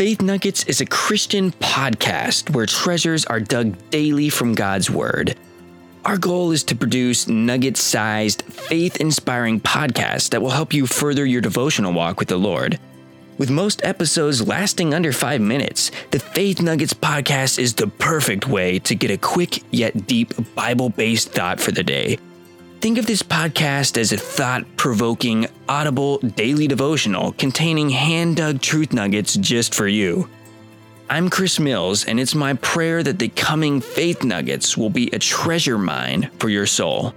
Faith Nuggets is a Christian podcast where treasures are dug daily from God's Word. Our goal is to produce nugget sized, faith inspiring podcasts that will help you further your devotional walk with the Lord. With most episodes lasting under five minutes, the Faith Nuggets podcast is the perfect way to get a quick yet deep Bible based thought for the day. Think of this podcast as a thought provoking, audible daily devotional containing hand dug truth nuggets just for you. I'm Chris Mills, and it's my prayer that the coming faith nuggets will be a treasure mine for your soul.